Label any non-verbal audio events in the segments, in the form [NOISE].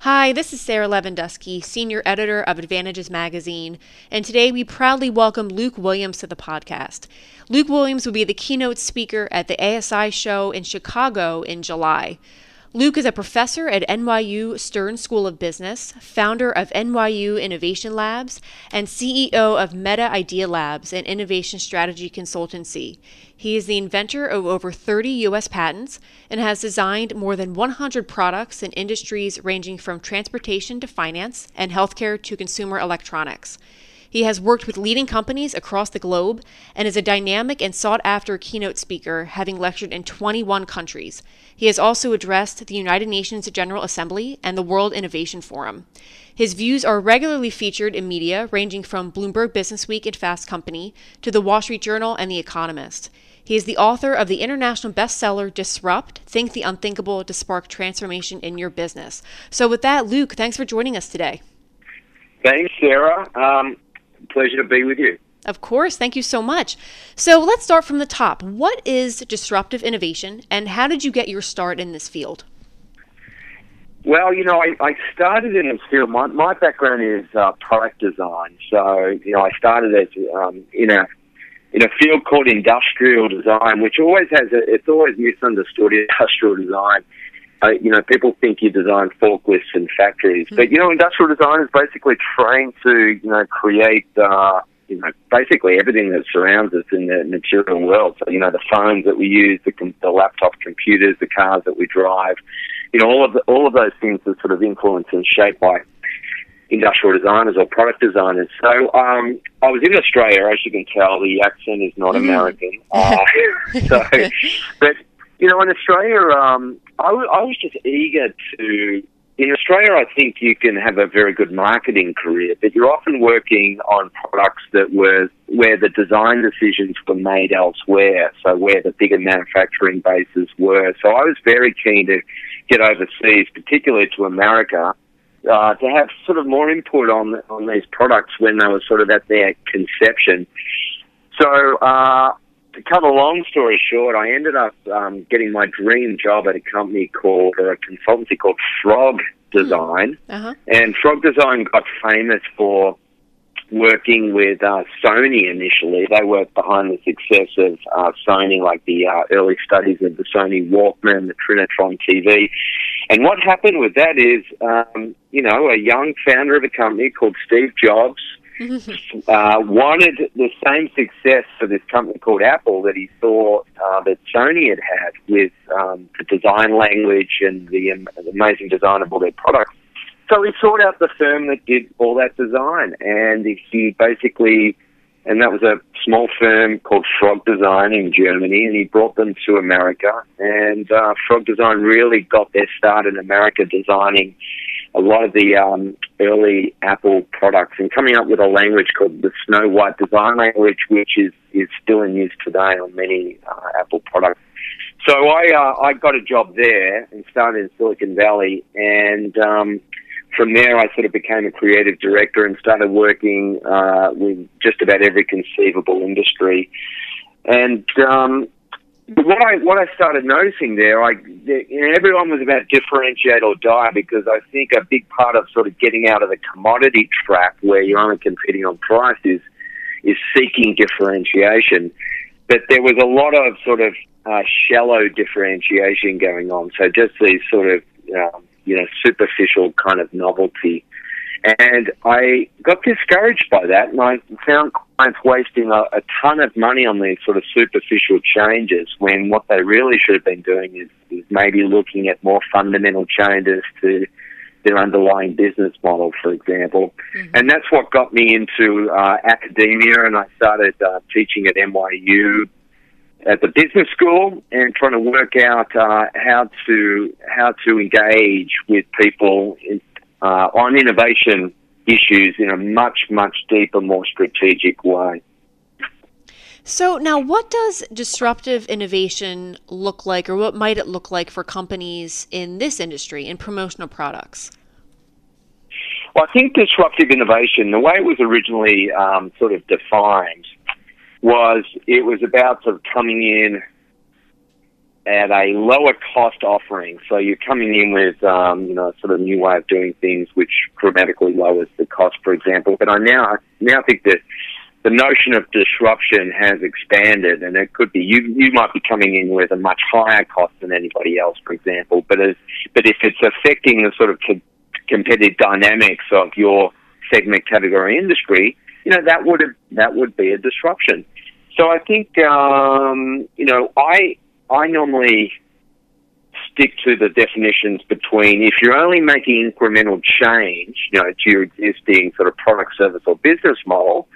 Hi, this is Sarah Lewandowski, Senior Editor of Advantages Magazine, and today we proudly welcome Luke Williams to the podcast. Luke Williams will be the keynote speaker at the ASI show in Chicago in July. Luke is a professor at NYU Stern School of Business, founder of NYU Innovation Labs, and CEO of Meta Idea Labs, an innovation strategy consultancy. He is the inventor of over 30 U.S. patents and has designed more than 100 products in industries ranging from transportation to finance and healthcare to consumer electronics. He has worked with leading companies across the globe and is a dynamic and sought after keynote speaker, having lectured in 21 countries. He has also addressed the United Nations General Assembly and the World Innovation Forum. His views are regularly featured in media ranging from Bloomberg Businessweek and Fast Company to the Wall Street Journal and The Economist. He is the author of the international bestseller Disrupt Think the Unthinkable to Spark Transformation in Your Business. So, with that, Luke, thanks for joining us today. Thanks, Sarah. Um, pleasure to be with you. Of course, thank you so much. So let's start from the top. What is disruptive innovation, and how did you get your start in this field? Well, you know, I, I started in this field. My, my background is uh, product design, so you know, I started as um, in a in a field called industrial design, which always has a, it's always misunderstood industrial design. Uh, you know, people think you design forklifts and factories, mm-hmm. but you know, industrial design is basically trying to you know create. Uh, you know, basically everything that surrounds us in the material world. So, you know, the phones that we use, the, the laptop computers, the cars that we drive, you know, all of the, all of those things are sort of influenced and shaped by industrial designers or product designers. So, um, I was in Australia, as you can tell, the accent is not mm. American. [LAUGHS] Uh, [LAUGHS] so, but, you know, in Australia, um, I, w- I was just eager to in Australia, I think you can have a very good marketing career, but you're often working on products that were where the design decisions were made elsewhere, so where the bigger manufacturing bases were. So I was very keen to get overseas, particularly to America, uh, to have sort of more input on on these products when they were sort of at their conception. So uh, to cut a long story short, I ended up um, getting my dream job at a company called, or a consultancy called Frog Design. Hmm. Uh-huh. And Frog Design got famous for working with uh, Sony initially. They worked behind the success of uh, Sony, like the uh, early studies of the Sony Walkman, the Trinitron TV. And what happened with that is, um, you know, a young founder of a company called Steve Jobs [LAUGHS] uh, wanted the same success for this company called Apple that he saw uh, that Sony had had with um, the design language and the, um, amazing design of all their products. So he sought out the firm that did all that design, and he basically, and that was a small firm called Frog Design in Germany, and he brought them to America. And uh, Frog Design really got their start in America designing a lot of the um, early Apple products and coming up with a language called the Snow White Design Language, which is, is still in use today on many uh, Apple products. So I uh, I got a job there and started in Silicon Valley, and um, from there I sort of became a creative director and started working uh, with just about every conceivable industry. And um, what I what I started noticing there, I you know, everyone was about differentiate or die because I think a big part of sort of getting out of the commodity trap where you're only competing on price is is seeking differentiation. But there was a lot of sort of uh, shallow differentiation going on. So just these sort of um, you know superficial kind of novelty. And I got discouraged by that, and I found clients wasting a, a ton of money on these sort of superficial changes when what they really should have been doing is, is maybe looking at more fundamental changes to their underlying business model, for example. Mm-hmm. And that's what got me into uh, academia, and I started uh, teaching at NYU at the business school and trying to work out uh, how to how to engage with people in, uh, on innovation issues in a much, much deeper, more strategic way. So, now what does disruptive innovation look like, or what might it look like for companies in this industry, in promotional products? Well, I think disruptive innovation, the way it was originally um, sort of defined, was it was about sort of coming in at a lower cost offering. So you're coming in with, um, you know, sort of new way of doing things, which dramatically lowers the cost, for example. But I now now think that the notion of disruption has expanded, and it could be you you might be coming in with a much higher cost than anybody else, for example. But as but if it's affecting the sort of co- competitive dynamics of your segment, category, industry, you know that would that would be a disruption. So I think um, you know I I normally stick to the definitions between if you're only making incremental change, you know, to your existing sort of product, service, or business model,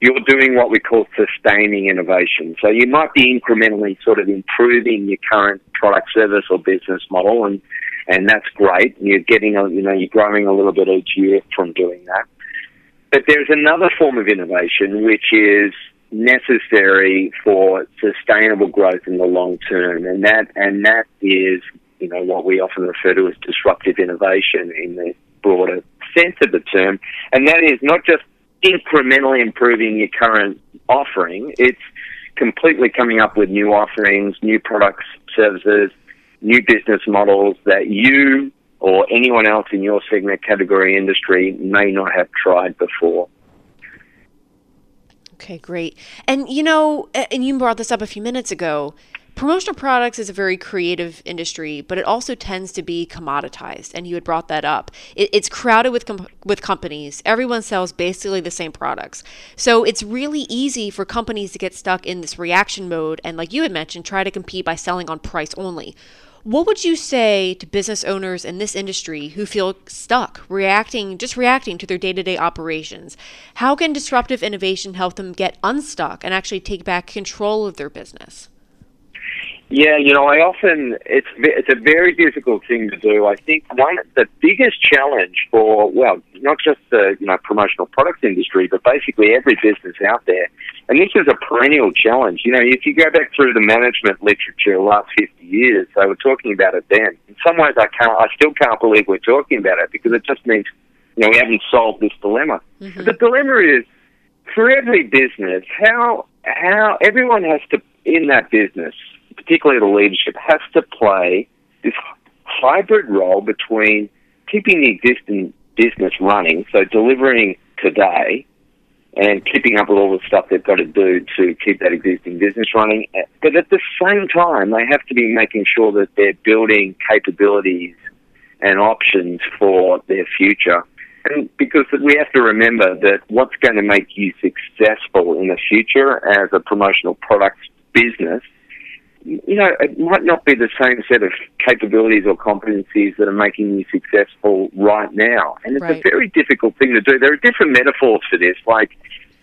you're doing what we call sustaining innovation. So you might be incrementally sort of improving your current product, service, or business model, and and that's great. You're getting, a, you know, you're growing a little bit each year from doing that. But there's another form of innovation which is necessary for sustainable growth in the long term, and that and that is you know what we often refer to as disruptive innovation in the broader sense of the term, and that is not just incrementally improving your current offering; it's completely coming up with new offerings, new products, services, new business models that you or anyone else in your segment, category, industry may not have tried before. Okay, great. And you know, and you brought this up a few minutes ago. Promotional products is a very creative industry, but it also tends to be commoditized. And you had brought that up. It, it's crowded with com- with companies. Everyone sells basically the same products, so it's really easy for companies to get stuck in this reaction mode and, like you had mentioned, try to compete by selling on price only. What would you say to business owners in this industry who feel stuck, reacting, just reacting to their day to day operations? How can disruptive innovation help them get unstuck and actually take back control of their business? Yeah, you know, I often it's it's a very difficult thing to do. I think one the biggest challenge for well, not just the you know promotional products industry, but basically every business out there, and this is a perennial challenge. You know, if you go back through the management literature the last fifty years, they were talking about it then. In some ways, I can't, I still can't believe we're talking about it because it just means you know we haven't solved this dilemma. Mm-hmm. the dilemma is for every business, how how everyone has to in that business particularly the leadership, has to play this hybrid role between keeping the existing business running, so delivering today and keeping up with all the stuff they've got to do to keep that existing business running. But at the same time, they have to be making sure that they're building capabilities and options for their future. And because we have to remember that what's going to make you successful in the future as a promotional products business you know, it might not be the same set of capabilities or competencies that are making you successful right now. And it's right. a very difficult thing to do. There are different metaphors for this. Like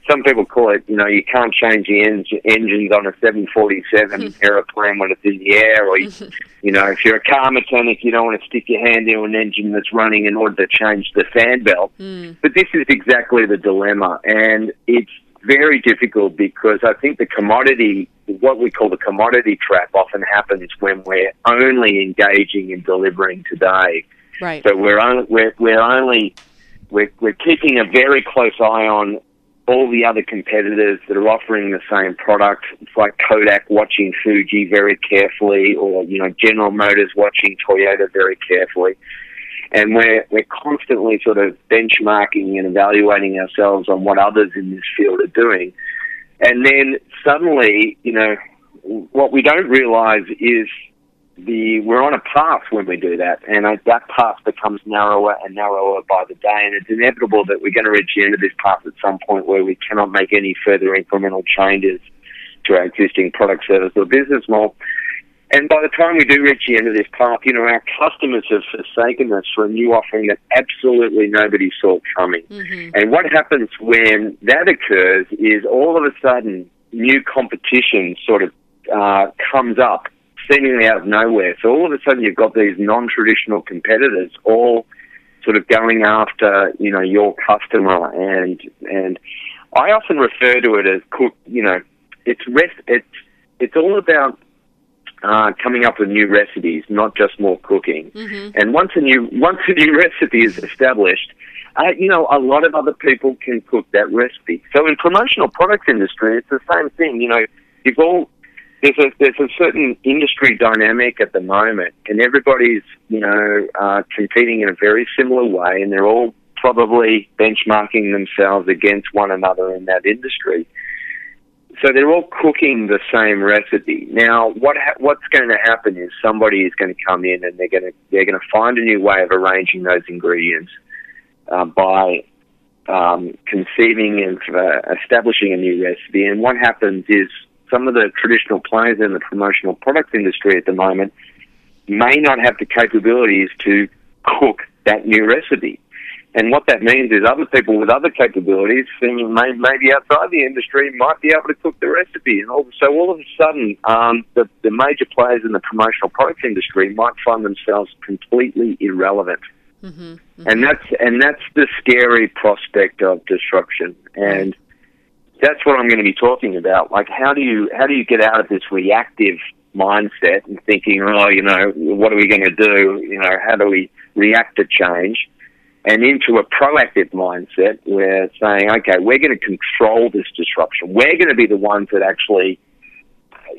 some people call it, you know, you can't change the en- engines on a 747 [LAUGHS] aeroplane when it's in the air. Or, you, [LAUGHS] you know, if you're a car mechanic, you don't want to stick your hand into an engine that's running in order to change the fan belt. Mm. But this is exactly the dilemma. And it's very difficult because I think the commodity, what we call the commodity trap, often happens when we're only engaging in delivering today. Right. So we're only, we're, we're only we're, we're keeping a very close eye on all the other competitors that are offering the same product. It's like Kodak watching Fuji very carefully, or you know General Motors watching Toyota very carefully and we're we're constantly sort of benchmarking and evaluating ourselves on what others in this field are doing, and then suddenly, you know, what we don't realize is the we're on a path when we do that, and that path becomes narrower and narrower by the day, and it's inevitable that we're going to reach the end of this path at some point where we cannot make any further incremental changes to our existing product, service, or business model. And by the time we do reach the end of this path, you know, our customers have forsaken us for a new offering that absolutely nobody saw coming. Mm-hmm. And what happens when that occurs is all of a sudden new competition sort of uh, comes up seemingly out of nowhere. So all of a sudden you've got these non-traditional competitors all sort of going after, you know, your customer and, and I often refer to it as cook, you know, it's rest, it's, it's all about uh, coming up with new recipes, not just more cooking. Mm-hmm. And once a new [LAUGHS] once a new recipe is established, uh, you know, a lot of other people can cook that recipe. So in promotional products industry, it's the same thing. You know, you've all there's a there's a certain industry dynamic at the moment, and everybody's you know uh, competing in a very similar way, and they're all probably benchmarking themselves against one another in that industry. So they're all cooking the same recipe. Now, what ha- what's going to happen is somebody is going to come in and they're going to they're going to find a new way of arranging those ingredients uh, by um, conceiving and uh, establishing a new recipe. And what happens is some of the traditional players in the promotional products industry at the moment may not have the capabilities to cook that new recipe. And what that means is other people with other capabilities, maybe outside the industry, might be able to cook the recipe. And all, so all of a sudden, um, the, the major players in the promotional products industry might find themselves completely irrelevant. Mm-hmm, mm-hmm. And that's and that's the scary prospect of disruption. And that's what I'm going to be talking about. Like, how do you how do you get out of this reactive mindset and thinking, oh, you know, what are we going to do? You know, how do we react to change? And into a proactive mindset where saying, okay, we're going to control this disruption. We're going to be the ones that actually,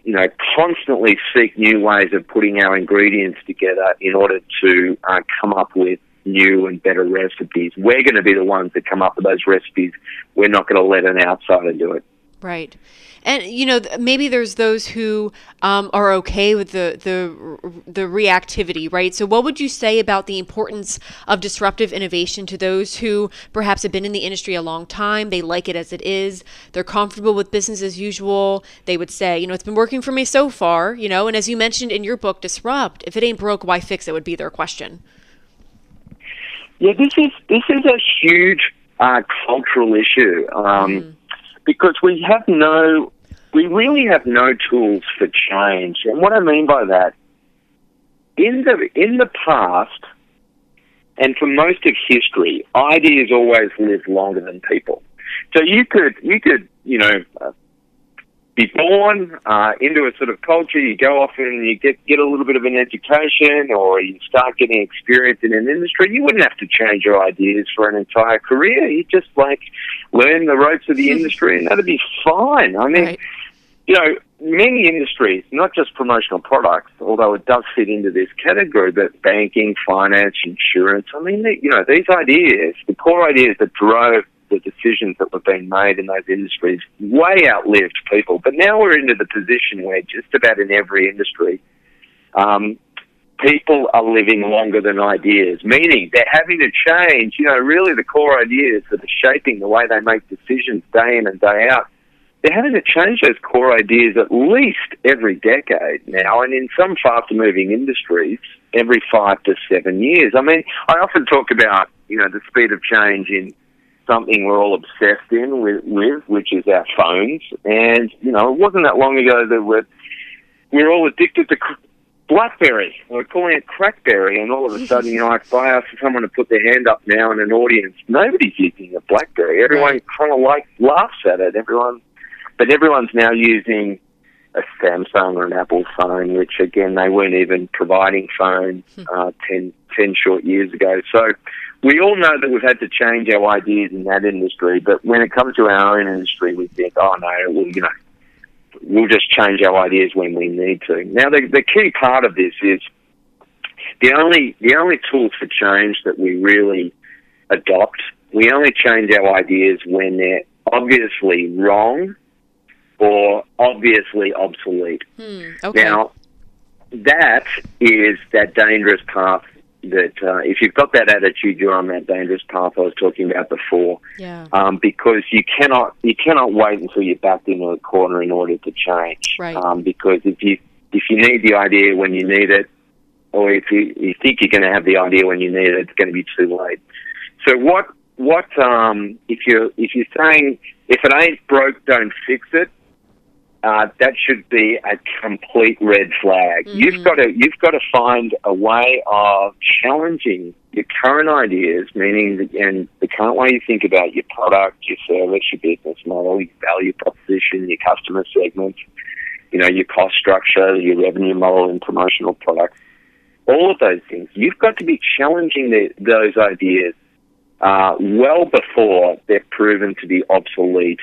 you know, constantly seek new ways of putting our ingredients together in order to uh, come up with new and better recipes. We're going to be the ones that come up with those recipes. We're not going to let an outsider do it. Right. And you know, maybe there's those who um, are okay with the the the reactivity, right? So, what would you say about the importance of disruptive innovation to those who perhaps have been in the industry a long time? They like it as it is. They're comfortable with business as usual. They would say, you know, it's been working for me so far, you know. And as you mentioned in your book, disrupt. If it ain't broke, why fix it? Would be their question. Yeah, this is this is a huge uh, cultural issue um, mm. Because we have no, we really have no tools for change. And what I mean by that, in the in the past, and for most of history, ideas always live longer than people. So you could you could you know uh, be born uh, into a sort of culture. You go off and you get get a little bit of an education, or you start getting experience in an industry. You wouldn't have to change your ideas for an entire career. You just like learn the ropes of the industry, and that'd be fine. I mean, right. you know, many industries, not just promotional products, although it does fit into this category, but banking, finance, insurance. I mean, you know, these ideas, the core ideas that drove the decisions that were being made in those industries way outlived people. But now we're into the position where just about in every industry, um, people are living longer than ideas, meaning they're having to change, you know, really the core ideas that are shaping the way they make decisions day in and day out. They're having to change those core ideas at least every decade now, and in some faster moving industries, every five to seven years. I mean, I often talk about, you know, the speed of change in something we're all obsessed in with, with, which is our phones. And you know, it wasn't that long ago that we're we're all addicted to BlackBerry. We're calling it Crackberry, and all of a [LAUGHS] sudden, you know, if I ask someone to put their hand up now in an audience, nobody's using a BlackBerry. Everyone kind of like laughs at it. Everyone, but everyone's now using a Samsung or an Apple phone, which again they weren't even providing phones hmm. uh, 10, 10 short years ago. So we all know that we've had to change our ideas in that industry, but when it comes to our own industry, we think, oh no, well, you know, we'll just change our ideas when we need to. Now, the, the key part of this is the only the only tools for change that we really adopt. We only change our ideas when they're obviously wrong or obviously obsolete. Hmm, okay. Now, that is that dangerous path that uh, if you've got that attitude, you're on that dangerous path I was talking about before. Yeah. Um, because you cannot you cannot wait until you're backed into a corner in order to change. Right. Um, because if you if you need the idea when you need it, or if you, you think you're going to have the idea when you need it, it's going to be too late. So what what um, if you're if you're saying if it ain't broke, don't fix it uh, that should be a complete red flag. Mm-hmm. You've got to you've got to find a way of challenging your current ideas, meaning the, and the current way you think about your product, your service, your business model, your value proposition, your customer segments, you know, your cost structure, your revenue model, and promotional products. All of those things. You've got to be challenging the, those ideas uh, well before they're proven to be obsolete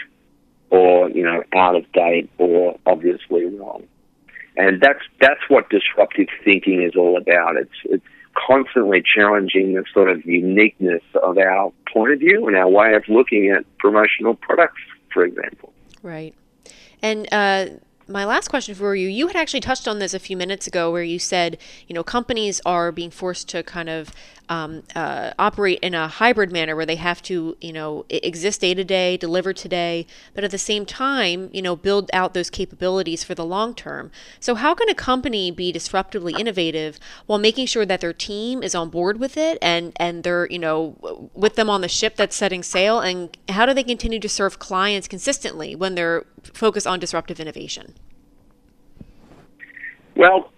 or you know out of date or obviously wrong. And that's that's what disruptive thinking is all about. It's it's constantly challenging the sort of uniqueness of our point of view and our way of looking at promotional products, for example. Right. And uh, my last question for you you had actually touched on this a few minutes ago where you said you know companies are being forced to kind of um, uh, operate in a hybrid manner where they have to you know exist day to day deliver today but at the same time you know build out those capabilities for the long term. So how can a company be disruptively innovative while making sure that their team is on board with it and and they're you know with them on the ship that's setting sail? And how do they continue to serve clients consistently when they're focused on disruptive innovation? Well,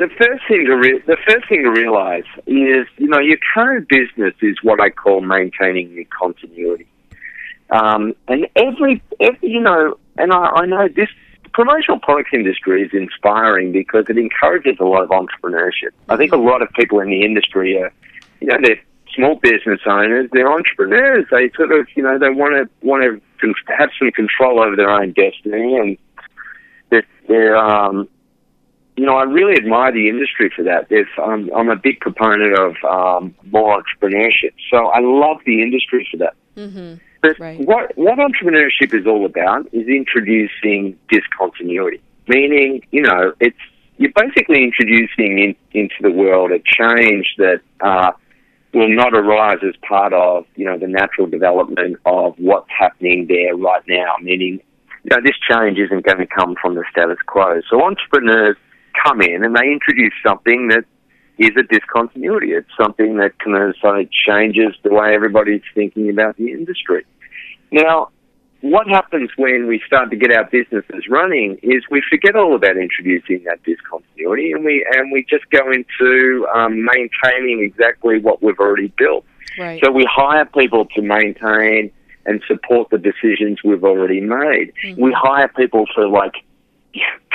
the first thing to re- the first thing to realize is you know your current business is what I call maintaining your continuity, um, and every, every you know, and I, I know this promotional products industry is inspiring because it encourages a lot of entrepreneurship. I think a lot of people in the industry are, you know, they're small business owners, they're entrepreneurs. They sort of, you know, they want to want to have some control over their own destiny and they're, they're um, you know, I really admire the industry for that. There's, um, I'm a big proponent of um, more entrepreneurship, so I love the industry for that. Mm-hmm. But Right. what what entrepreneurship is all about is introducing discontinuity, meaning you know it's you're basically introducing in, into the world a change that uh, will not arise as part of you know the natural development of what's happening there right now. Meaning, you know, this change isn't going to come from the status quo. So entrepreneurs come in and they introduce something that is a discontinuity. It's something that kind of sort of changes the way everybody's thinking about the industry. Now, what happens when we start to get our businesses running is we forget all about introducing that discontinuity and we and we just go into um, maintaining exactly what we've already built. right So we hire people to maintain and support the decisions we've already made. We hire people for like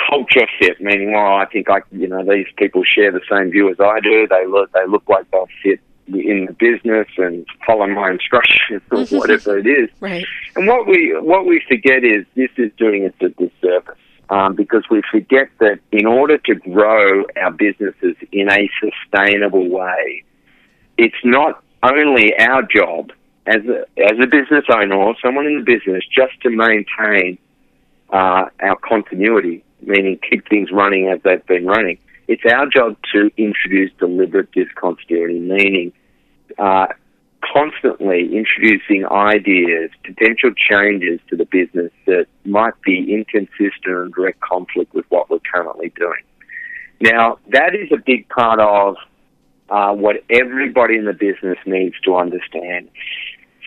culture fit, meaning, well, I think I, you know, these people share the same view as I do. They look, they look like they'll fit in the business and follow my instructions or whatever it is. right And what we what we forget is this is doing us a disservice um, because we forget that in order to grow our businesses in a sustainable way, it's not only our job as a as a business owner or someone in the business just to maintain uh, our continuity, meaning keep things running as they've been running. It's our job to introduce deliberate discontinuity, meaning uh, constantly introducing ideas, potential changes to the business that might be inconsistent and direct conflict with what we're currently doing. Now, that is a big part of uh, what everybody in the business needs to understand.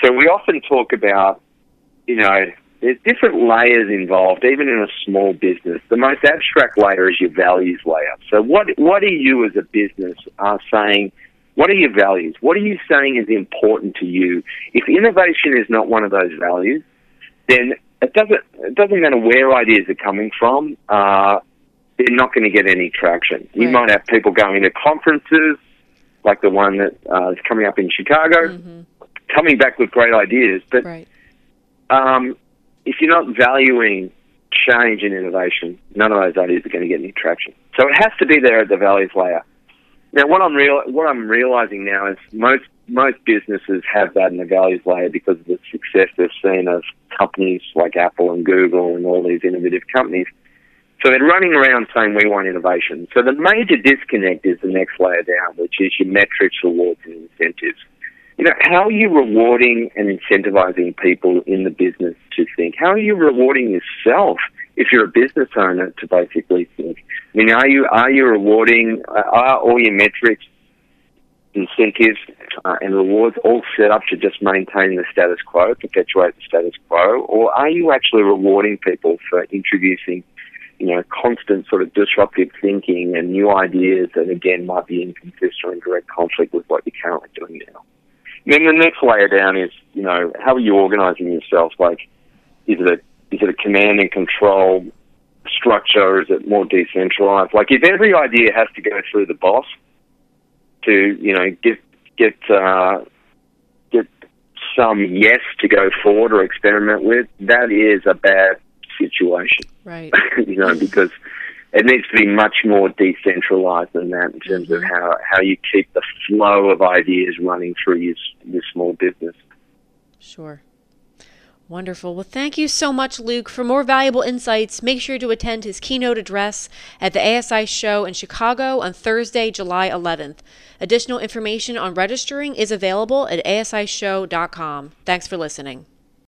So we often talk about, you know, there's different layers involved, even in a small business. The most abstract layer is your values layer. So what what are you as a business are saying? What are your values? What are you saying is important to you? If innovation is not one of those values, then it doesn't it doesn't matter where ideas are coming from. Uh, they're not going to get any traction. You Right. might have people going to conferences like the one that uh, is coming up in Chicago, hmm coming back with great ideas, but right um, if you're not valuing change and innovation, none of those ideas are going to get any traction. So it has to be there at the values layer. Now, what I'm real, what I'm realizing now is most most businesses have that in the values layer because of the success they've seen of companies like Apple and Google and all these innovative companies. So they're running around saying we want innovation. So the major disconnect is the next layer down, which is your metrics, rewards, and incentives you know, how are you rewarding and incentivizing people in the business to think? How are you rewarding yourself if you're a business owner to basically think? I mean, are you are you rewarding? Uh, are all your metrics, incentives, uh, and rewards all set up to just maintain the status quo, perpetuate the status quo, or are you actually rewarding people for introducing? You know, constant sort of disruptive thinking and new ideas that again might be inconsistent or in direct conflict with what you're currently doing now. Then the next layer down is, you know, how are you organizing yourself? Like, is it a is it a command and control structure, or is it more decentralized? Like, if every idea has to go through the boss to, you know, get get uh, get some yes to go forward or experiment with, that is a bad situation. Right. [LAUGHS] you know, because it needs to be much more decentralized than that in terms of how, how you keep the flow of ideas running through your, your small business. Sure. Wonderful. Well, thank you so much, Luke. For more valuable insights, make sure to attend his keynote address at the ASI show in Chicago on Thursday, July 11th. Additional information on registering is available at asishow.com. Thanks for listening.